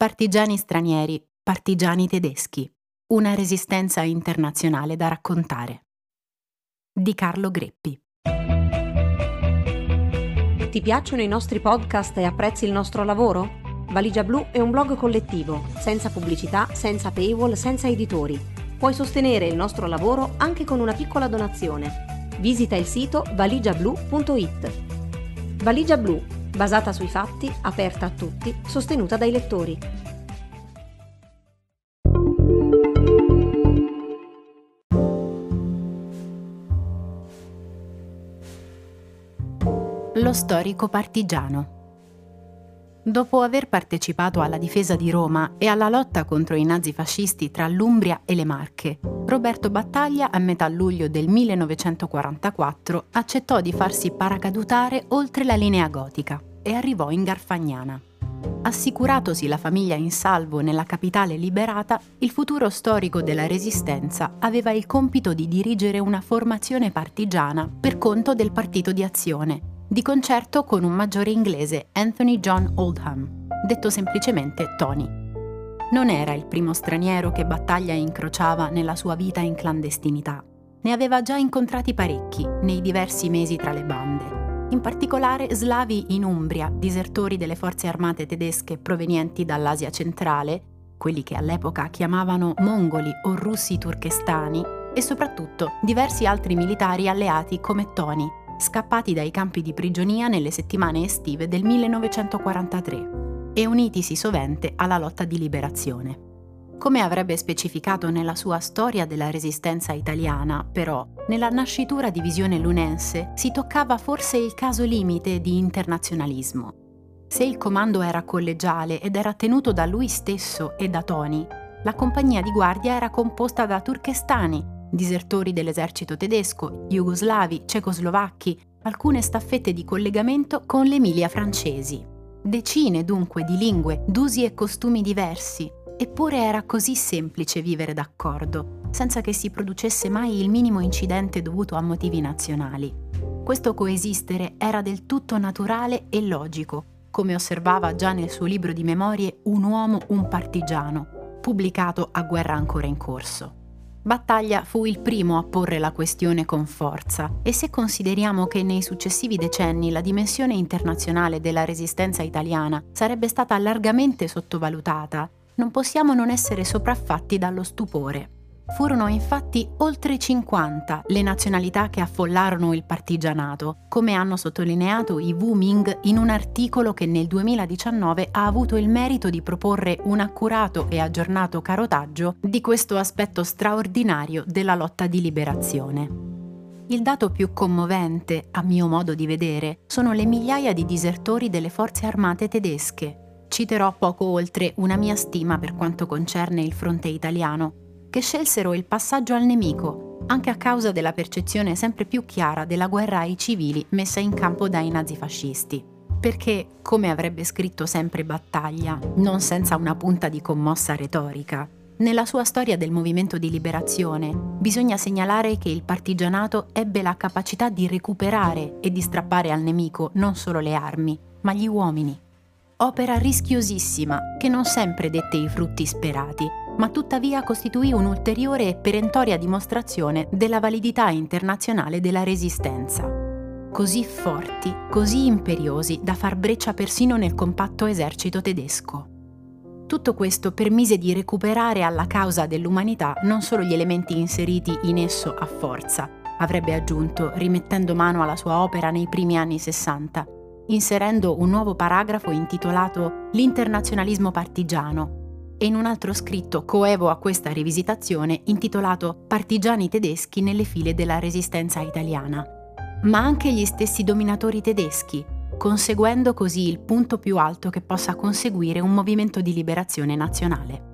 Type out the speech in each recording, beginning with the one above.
Partigiani stranieri, partigiani tedeschi. Una resistenza internazionale da raccontare. Di Carlo Greppi. Ti piacciono i nostri podcast e apprezzi il nostro lavoro? Valigia Blu è un blog collettivo, senza pubblicità, senza paywall, senza editori. Puoi sostenere il nostro lavoro anche con una piccola donazione. Visita il sito valigiablu.it. Valigia Blu basata sui fatti, aperta a tutti, sostenuta dai lettori. Lo storico partigiano. Dopo aver partecipato alla difesa di Roma e alla lotta contro i nazifascisti tra l'Umbria e le Marche, Roberto Battaglia a metà luglio del 1944 accettò di farsi paracadutare oltre la linea gotica e arrivò in Garfagnana. Assicuratosi la famiglia in salvo nella capitale liberata, il futuro storico della Resistenza aveva il compito di dirigere una formazione partigiana per conto del Partito di Azione, di concerto con un maggiore inglese, Anthony John Oldham, detto semplicemente Tony. Non era il primo straniero che Battaglia incrociava nella sua vita in clandestinità. Ne aveva già incontrati parecchi nei diversi mesi tra le bande in particolare slavi in Umbria, disertori delle forze armate tedesche provenienti dall'Asia centrale, quelli che all'epoca chiamavano mongoli o russi turchestani, e soprattutto diversi altri militari alleati come Tony, scappati dai campi di prigionia nelle settimane estive del 1943 e unitisi sovente alla lotta di liberazione. Come avrebbe specificato nella sua Storia della Resistenza italiana, però, nella nascitura di visione lunense si toccava forse il caso limite di internazionalismo. Se il comando era collegiale ed era tenuto da lui stesso e da Tony, la compagnia di guardia era composta da turchestani, disertori dell'esercito tedesco, jugoslavi, cecoslovacchi, alcune staffette di collegamento con l'Emilia francesi. Decine dunque di lingue, d'usi e costumi diversi, Eppure era così semplice vivere d'accordo, senza che si producesse mai il minimo incidente dovuto a motivi nazionali. Questo coesistere era del tutto naturale e logico, come osservava già nel suo libro di memorie Un uomo, un partigiano, pubblicato a guerra ancora in corso. Battaglia fu il primo a porre la questione con forza e se consideriamo che nei successivi decenni la dimensione internazionale della resistenza italiana sarebbe stata largamente sottovalutata, non possiamo non essere sopraffatti dallo stupore. Furono infatti oltre 50 le nazionalità che affollarono il partigianato, come hanno sottolineato i Wu Ming in un articolo che nel 2019 ha avuto il merito di proporre un accurato e aggiornato carotaggio di questo aspetto straordinario della lotta di liberazione. Il dato più commovente, a mio modo di vedere, sono le migliaia di disertori delle forze armate tedesche, Citerò poco oltre una mia stima per quanto concerne il fronte italiano, che scelsero il passaggio al nemico, anche a causa della percezione sempre più chiara della guerra ai civili messa in campo dai nazifascisti. Perché, come avrebbe scritto sempre Battaglia, non senza una punta di commossa retorica, nella sua storia del movimento di liberazione bisogna segnalare che il partigianato ebbe la capacità di recuperare e di strappare al nemico non solo le armi, ma gli uomini. Opera rischiosissima che non sempre dette i frutti sperati, ma tuttavia costituì un'ulteriore e perentoria dimostrazione della validità internazionale della resistenza. Così forti, così imperiosi da far breccia persino nel compatto esercito tedesco. Tutto questo permise di recuperare alla causa dell'umanità non solo gli elementi inseriti in esso a forza, avrebbe aggiunto, rimettendo mano alla sua opera nei primi anni 60, inserendo un nuovo paragrafo intitolato L'internazionalismo partigiano e in un altro scritto coevo a questa rivisitazione intitolato Partigiani tedeschi nelle file della resistenza italiana. Ma anche gli stessi dominatori tedeschi, conseguendo così il punto più alto che possa conseguire un movimento di liberazione nazionale.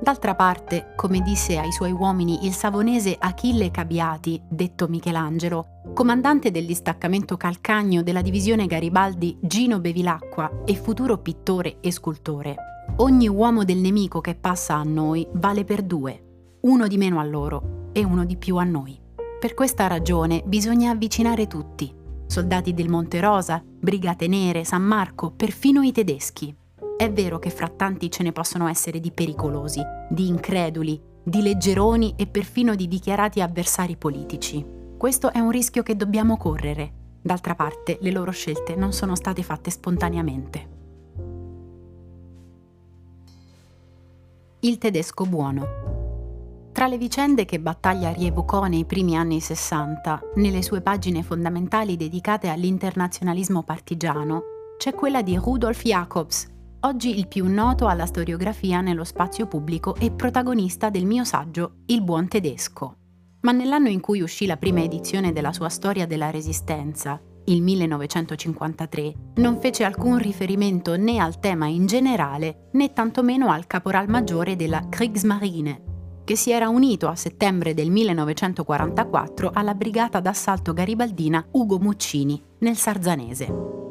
D'altra parte, come disse ai suoi uomini il savonese Achille Cabiati, detto Michelangelo, comandante del distaccamento calcagno della divisione Garibaldi Gino Bevilacqua e futuro pittore e scultore, ogni uomo del nemico che passa a noi vale per due, uno di meno a loro e uno di più a noi. Per questa ragione bisogna avvicinare tutti, soldati del Monte Rosa, Brigate Nere, San Marco, perfino i tedeschi è vero che fra tanti ce ne possono essere di pericolosi, di increduli, di leggeroni e perfino di dichiarati avversari politici. Questo è un rischio che dobbiamo correre. D'altra parte, le loro scelte non sono state fatte spontaneamente. Il tedesco buono. Tra le vicende che Battaglia rievocò nei primi anni 60, nelle sue pagine fondamentali dedicate all'internazionalismo partigiano, c'è quella di Rudolf Jacobs, oggi il più noto alla storiografia nello spazio pubblico e protagonista del mio saggio Il buon tedesco. Ma nell'anno in cui uscì la prima edizione della sua storia della Resistenza, il 1953, non fece alcun riferimento né al tema in generale né tantomeno al caporal maggiore della Kriegsmarine, che si era unito a settembre del 1944 alla brigata d'assalto garibaldina Ugo Muccini, nel Sarzanese.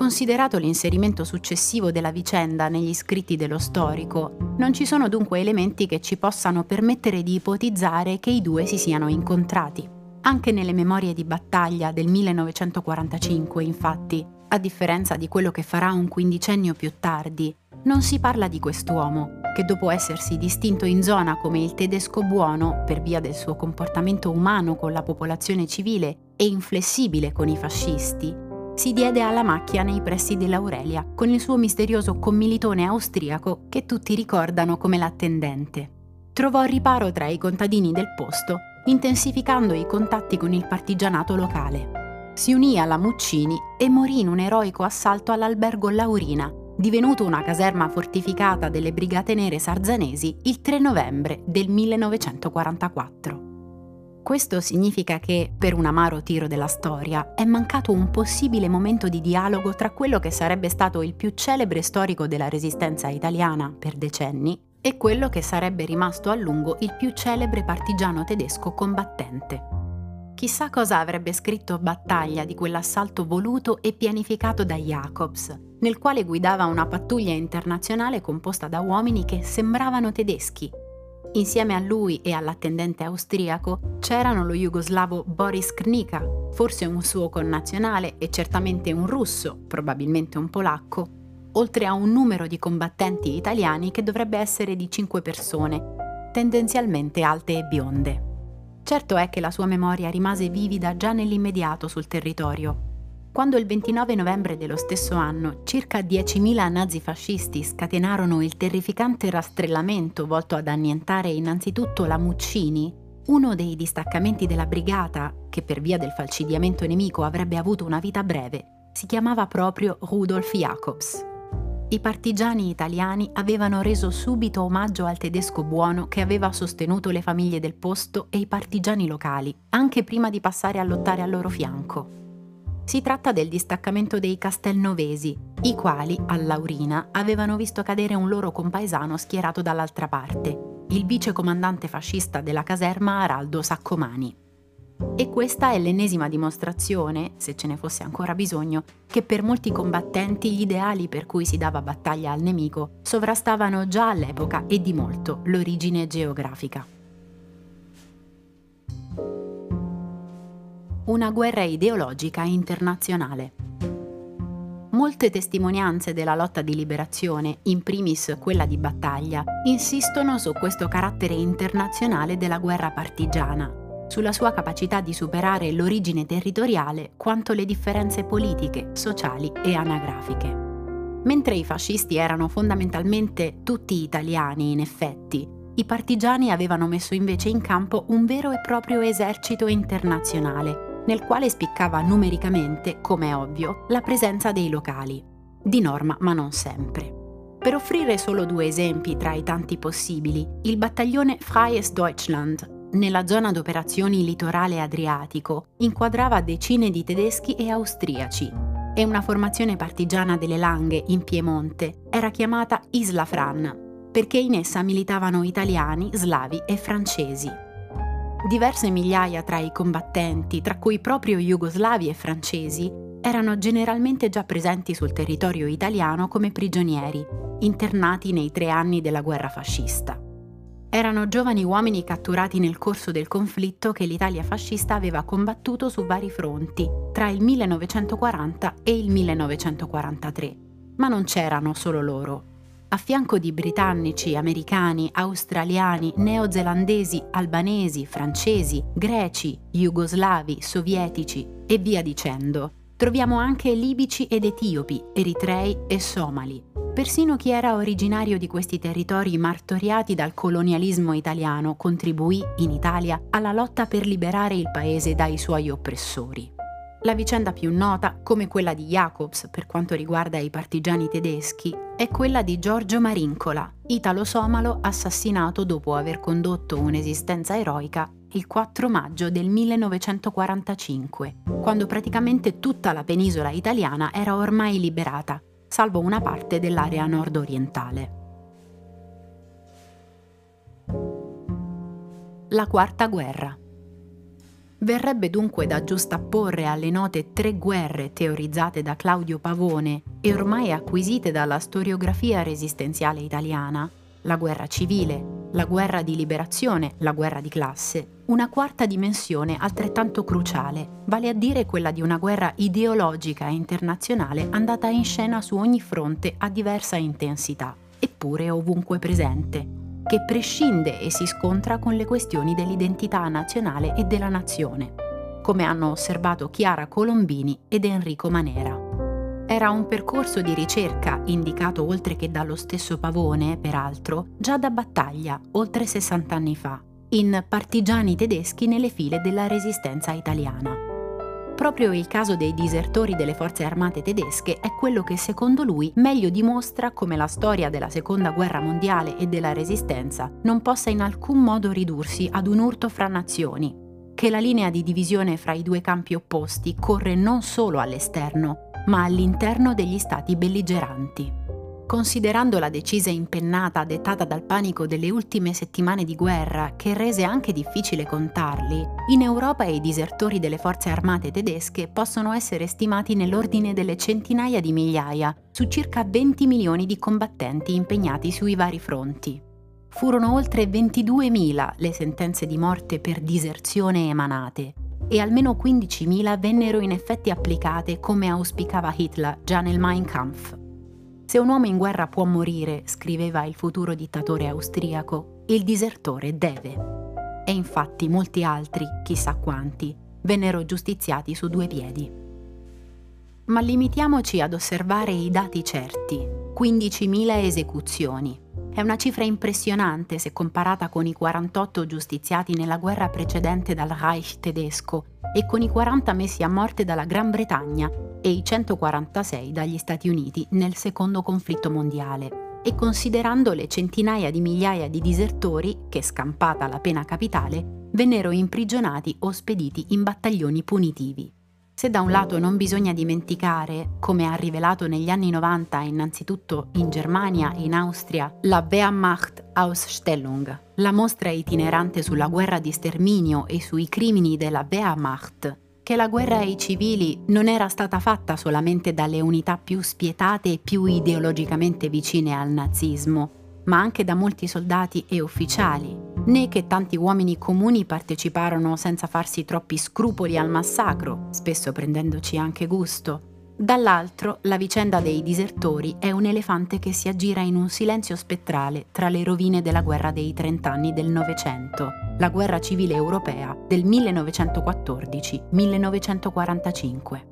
Considerato l'inserimento successivo della vicenda negli scritti dello storico, non ci sono dunque elementi che ci possano permettere di ipotizzare che i due si siano incontrati. Anche nelle memorie di battaglia del 1945, infatti, a differenza di quello che farà un quindicennio più tardi, non si parla di quest'uomo, che dopo essersi distinto in zona come il tedesco buono per via del suo comportamento umano con la popolazione civile e inflessibile con i fascisti, si diede alla macchia nei pressi dell'Aurelia con il suo misterioso commilitone austriaco che tutti ricordano come l'attendente. Trovò riparo tra i contadini del posto, intensificando i contatti con il partigianato locale. Si unì alla Muccini e morì in un eroico assalto all'albergo Laurina, divenuto una caserma fortificata delle Brigate Nere Sarzanesi il 3 novembre del 1944. Questo significa che, per un amaro tiro della storia, è mancato un possibile momento di dialogo tra quello che sarebbe stato il più celebre storico della resistenza italiana per decenni e quello che sarebbe rimasto a lungo il più celebre partigiano tedesco combattente. Chissà cosa avrebbe scritto Battaglia di quell'assalto voluto e pianificato da Jacobs, nel quale guidava una pattuglia internazionale composta da uomini che sembravano tedeschi. Insieme a lui e all'attendente austriaco c'erano lo jugoslavo Boris Knika, forse un suo connazionale e certamente un russo, probabilmente un polacco, oltre a un numero di combattenti italiani che dovrebbe essere di cinque persone, tendenzialmente alte e bionde. Certo è che la sua memoria rimase vivida già nell'immediato sul territorio quando il 29 novembre dello stesso anno circa 10.000 nazifascisti scatenarono il terrificante rastrellamento volto ad annientare innanzitutto la Muccini, uno dei distaccamenti della brigata, che per via del falcidiamento nemico avrebbe avuto una vita breve, si chiamava proprio Rudolf Jacobs. I partigiani italiani avevano reso subito omaggio al tedesco buono che aveva sostenuto le famiglie del posto e i partigiani locali, anche prima di passare a lottare al loro fianco. Si tratta del distaccamento dei Castelnovesi, i quali, a Laurina, avevano visto cadere un loro compaesano schierato dall'altra parte, il vicecomandante fascista della caserma Araldo Saccomani. E questa è l'ennesima dimostrazione, se ce ne fosse ancora bisogno, che per molti combattenti gli ideali per cui si dava battaglia al nemico sovrastavano già all'epoca e di molto l'origine geografica. Una guerra ideologica internazionale. Molte testimonianze della lotta di liberazione, in primis quella di battaglia, insistono su questo carattere internazionale della guerra partigiana, sulla sua capacità di superare l'origine territoriale quanto le differenze politiche, sociali e anagrafiche. Mentre i fascisti erano fondamentalmente tutti italiani, in effetti, i partigiani avevano messo invece in campo un vero e proprio esercito internazionale nel quale spiccava numericamente, come è ovvio, la presenza dei locali, di norma ma non sempre. Per offrire solo due esempi tra i tanti possibili, il battaglione Freies Deutschland, nella zona d'operazioni litorale adriatico, inquadrava decine di tedeschi e austriaci e una formazione partigiana delle Langhe in Piemonte era chiamata Isla Fran, perché in essa militavano italiani, slavi e francesi. Diverse migliaia tra i combattenti, tra cui proprio jugoslavi e francesi, erano generalmente già presenti sul territorio italiano come prigionieri, internati nei tre anni della guerra fascista. Erano giovani uomini catturati nel corso del conflitto che l'Italia fascista aveva combattuto su vari fronti tra il 1940 e il 1943. Ma non c'erano solo loro. A fianco di britannici, americani, australiani, neozelandesi, albanesi, francesi, greci, jugoslavi, sovietici e via dicendo. Troviamo anche libici ed etiopi, eritrei e somali. Persino chi era originario di questi territori martoriati dal colonialismo italiano contribuì in Italia alla lotta per liberare il paese dai suoi oppressori. La vicenda più nota, come quella di Jacobs per quanto riguarda i partigiani tedeschi, è quella di Giorgio Marincola, italo-somalo assassinato dopo aver condotto un'esistenza eroica il 4 maggio del 1945, quando praticamente tutta la penisola italiana era ormai liberata, salvo una parte dell'area nord-orientale. La Quarta Guerra Verrebbe dunque da giustapporre alle note tre guerre teorizzate da Claudio Pavone e ormai acquisite dalla storiografia resistenziale italiana, la guerra civile, la guerra di liberazione, la guerra di classe, una quarta dimensione altrettanto cruciale, vale a dire quella di una guerra ideologica e internazionale andata in scena su ogni fronte a diversa intensità, eppure ovunque presente, che prescinde e si scontra con le questioni dell'identità nazionale e della nazione, come hanno osservato Chiara Colombini ed Enrico Manera. Era un percorso di ricerca indicato oltre che dallo stesso Pavone, peraltro, già da battaglia, oltre 60 anni fa, in Partigiani tedeschi nelle file della resistenza italiana. Proprio il caso dei disertori delle forze armate tedesche è quello che secondo lui meglio dimostra come la storia della seconda guerra mondiale e della resistenza non possa in alcun modo ridursi ad un urto fra nazioni, che la linea di divisione fra i due campi opposti corre non solo all'esterno, ma all'interno degli stati belligeranti. Considerando la decisa impennata dettata dal panico delle ultime settimane di guerra, che rese anche difficile contarli, in Europa i disertori delle forze armate tedesche possono essere stimati nell'ordine delle centinaia di migliaia, su circa 20 milioni di combattenti impegnati sui vari fronti. Furono oltre 22.000 le sentenze di morte per diserzione emanate e almeno 15.000 vennero in effetti applicate come auspicava Hitler già nel Mein Kampf. Se un uomo in guerra può morire, scriveva il futuro dittatore austriaco, il disertore deve. E infatti molti altri, chissà quanti, vennero giustiziati su due piedi. Ma limitiamoci ad osservare i dati certi. 15.000 esecuzioni. È una cifra impressionante se comparata con i 48 giustiziati nella guerra precedente dal Reich tedesco e con i 40 messi a morte dalla Gran Bretagna e i 146 dagli Stati Uniti nel secondo conflitto mondiale, e considerando le centinaia di migliaia di disertori che, scampata la pena capitale, vennero imprigionati o spediti in battaglioni punitivi. Se da un lato non bisogna dimenticare, come ha rivelato negli anni 90 innanzitutto in Germania e in Austria, la Wehrmacht Ausstellung, la mostra itinerante sulla guerra di sterminio e sui crimini della Wehrmacht, che la guerra ai civili non era stata fatta solamente dalle unità più spietate e più ideologicamente vicine al nazismo, ma anche da molti soldati e ufficiali, né che tanti uomini comuni parteciparono senza farsi troppi scrupoli al massacro, spesso prendendoci anche gusto, Dall'altro, la vicenda dei disertori è un elefante che si aggira in un silenzio spettrale tra le rovine della guerra dei trent'anni del Novecento, la guerra civile europea del 1914-1945.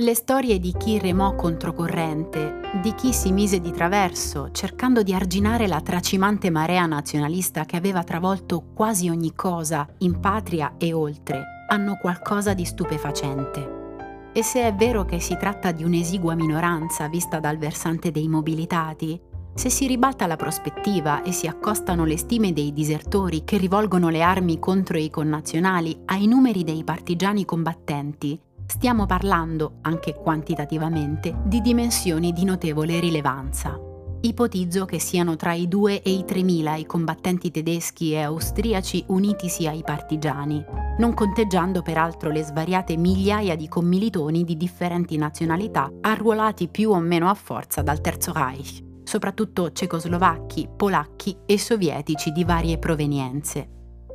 Le storie di chi remò controcorrente, di chi si mise di traverso cercando di arginare la tracimante marea nazionalista che aveva travolto quasi ogni cosa in patria e oltre, hanno qualcosa di stupefacente. E se è vero che si tratta di un'esigua minoranza vista dal versante dei mobilitati, se si ribalta la prospettiva e si accostano le stime dei disertori che rivolgono le armi contro i connazionali ai numeri dei partigiani combattenti, stiamo parlando, anche quantitativamente, di dimensioni di notevole rilevanza. Ipotizzo che siano tra i 2 e i 3.000 i combattenti tedeschi e austriaci unitisi ai partigiani, non conteggiando peraltro le svariate migliaia di commilitoni di differenti nazionalità arruolati più o meno a forza dal Terzo Reich, soprattutto cecoslovacchi, polacchi e sovietici di varie provenienze.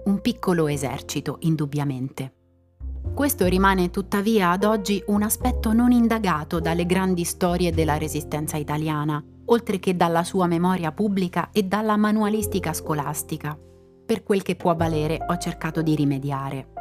Un piccolo esercito, indubbiamente. Questo rimane tuttavia ad oggi un aspetto non indagato dalle grandi storie della resistenza italiana, oltre che dalla sua memoria pubblica e dalla manualistica scolastica. Per quel che può valere ho cercato di rimediare.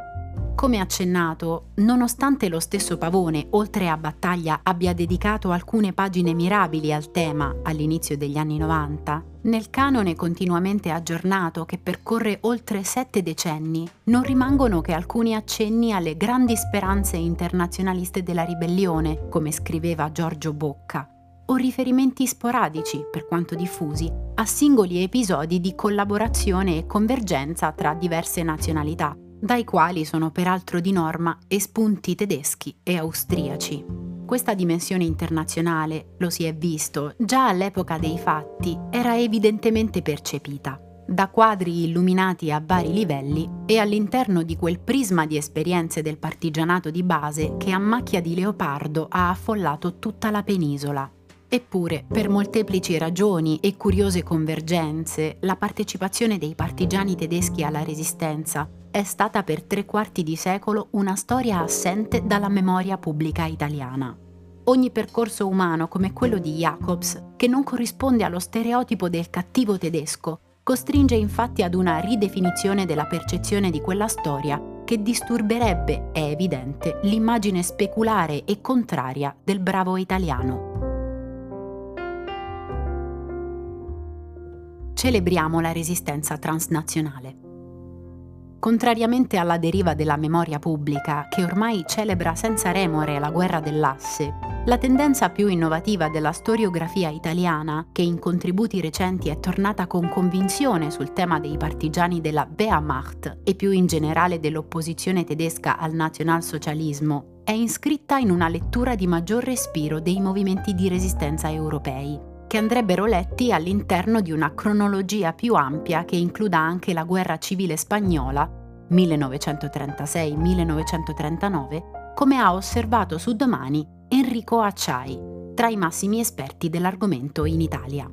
Come accennato, nonostante lo stesso Pavone, oltre a Battaglia, abbia dedicato alcune pagine mirabili al tema all'inizio degli anni 90, nel canone continuamente aggiornato che percorre oltre sette decenni, non rimangono che alcuni accenni alle grandi speranze internazionaliste della ribellione, come scriveva Giorgio Bocca, o riferimenti sporadici, per quanto diffusi, a singoli episodi di collaborazione e convergenza tra diverse nazionalità, dai quali sono peraltro di norma espunti tedeschi e austriaci. Questa dimensione internazionale, lo si è visto, già all'epoca dei fatti era evidentemente percepita, da quadri illuminati a vari livelli e all'interno di quel prisma di esperienze del partigianato di base che a macchia di leopardo ha affollato tutta la penisola. Eppure, per molteplici ragioni e curiose convergenze, la partecipazione dei partigiani tedeschi alla resistenza è stata per tre quarti di secolo una storia assente dalla memoria pubblica italiana. Ogni percorso umano come quello di Jacobs, che non corrisponde allo stereotipo del cattivo tedesco, costringe infatti ad una ridefinizione della percezione di quella storia che disturberebbe, è evidente, l'immagine speculare e contraria del bravo italiano. Celebriamo la resistenza transnazionale. Contrariamente alla deriva della memoria pubblica, che ormai celebra senza remore la guerra dell'asse, la tendenza più innovativa della storiografia italiana, che in contributi recenti è tornata con convinzione sul tema dei partigiani della Wehrmacht e più in generale dell'opposizione tedesca al nazionalsocialismo, è iscritta in una lettura di maggior respiro dei movimenti di resistenza europei, che andrebbero letti all'interno di una cronologia più ampia che includa anche la guerra civile spagnola 1936-1939, come ha osservato su Domani Enrico Acciai, tra i massimi esperti dell'argomento in Italia.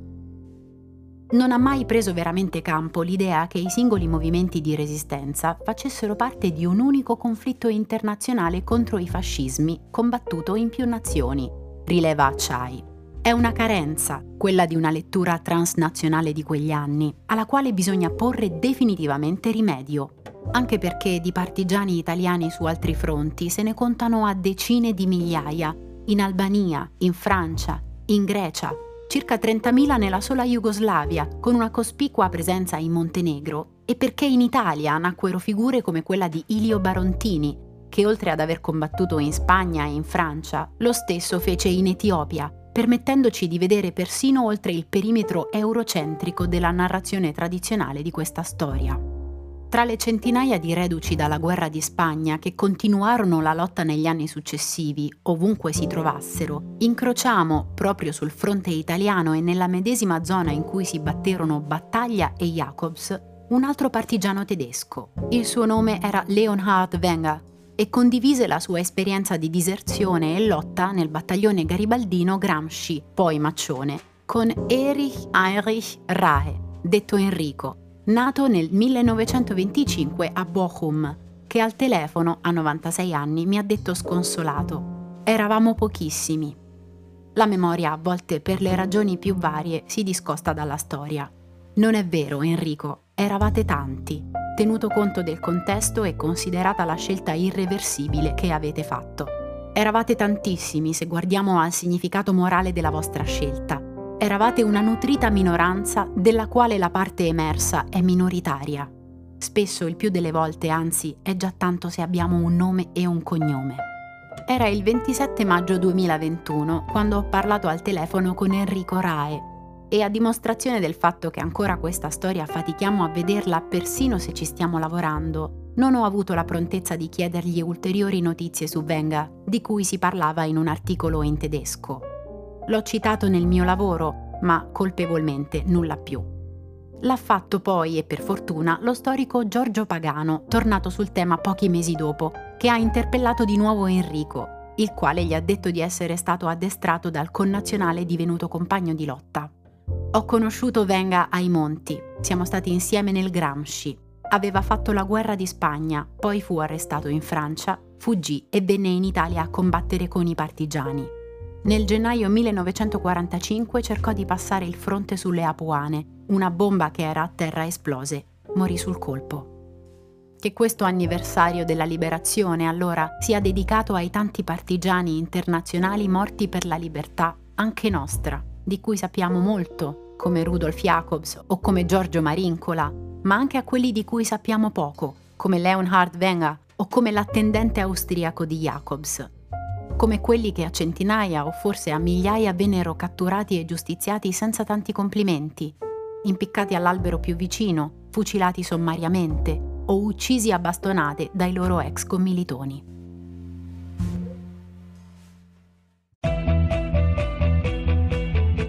Non ha mai preso veramente campo l'idea che i singoli movimenti di resistenza facessero parte di un unico conflitto internazionale contro i fascismi combattuto in più nazioni, rileva Acciai. È una carenza, quella di una lettura transnazionale di quegli anni, alla quale bisogna porre definitivamente rimedio, anche perché di partigiani italiani su altri fronti se ne contano a decine di migliaia, in Albania, in Francia, in Grecia, circa 30.000 nella sola Jugoslavia, con una cospicua presenza in Montenegro, e perché in Italia nacquero figure come quella di Ilio Barontini, che oltre ad aver combattuto in Spagna e in Francia, lo stesso fece in Etiopia, permettendoci di vedere persino oltre il perimetro eurocentrico della narrazione tradizionale di questa storia. Tra le centinaia di reduci dalla guerra di Spagna che continuarono la lotta negli anni successivi, ovunque si trovassero, incrociamo, proprio sul fronte italiano e nella medesima zona in cui si batterono Battaglia e Jacobs, un altro partigiano tedesco. Il suo nome era Leonhard Wenger e condivise la sua esperienza di diserzione e lotta nel battaglione garibaldino Gramsci, poi Maccione, con Erich Heinrich Rahe, detto Enrico, nato nel 1925 a Bochum, che al telefono a 96 anni mi ha detto sconsolato. Eravamo pochissimi. La memoria a volte per le ragioni più varie si discosta dalla storia. Non è vero, Enrico, eravate tanti tenuto conto del contesto e considerata la scelta irreversibile che avete fatto. Eravate tantissimi se guardiamo al significato morale della vostra scelta. Eravate una nutrita minoranza della quale la parte emersa è minoritaria. Spesso il più delle volte, anzi, è già tanto se abbiamo un nome e un cognome. Era il 27 maggio 2021 quando ho parlato al telefono con Enrico Rae, e a dimostrazione del fatto che ancora questa storia fatichiamo a vederla persino se ci stiamo lavorando, non ho avuto la prontezza di chiedergli ulteriori notizie su Venga, di cui si parlava in un articolo in tedesco. L'ho citato nel mio lavoro, ma colpevolmente nulla più. L'ha fatto poi, e per fortuna, lo storico Giorgio Pagano, tornato sul tema pochi mesi dopo, che ha interpellato di nuovo Enrico, il quale gli ha detto di essere stato addestrato dal connazionale divenuto compagno di lotta. Ho conosciuto Venga ai Monti, siamo stati insieme nel Gramsci. Aveva fatto la guerra di Spagna, poi fu arrestato in Francia, fuggì e venne in Italia a combattere con i partigiani. Nel gennaio 1945 cercò di passare il fronte sulle Apuane. Una bomba che era a terra esplose. Morì sul colpo. Che questo anniversario della liberazione allora sia dedicato ai tanti partigiani internazionali morti per la libertà, anche nostra, di cui sappiamo molto, come Rudolf Jacobs o come Giorgio Marincola, ma anche a quelli di cui sappiamo poco, come Leonhard Wenger o come l'attendente austriaco di Jacobs, come quelli che a centinaia o forse a migliaia vennero catturati e giustiziati senza tanti complimenti, impiccati all'albero più vicino, fucilati sommariamente o uccisi a bastonate dai loro ex commilitoni.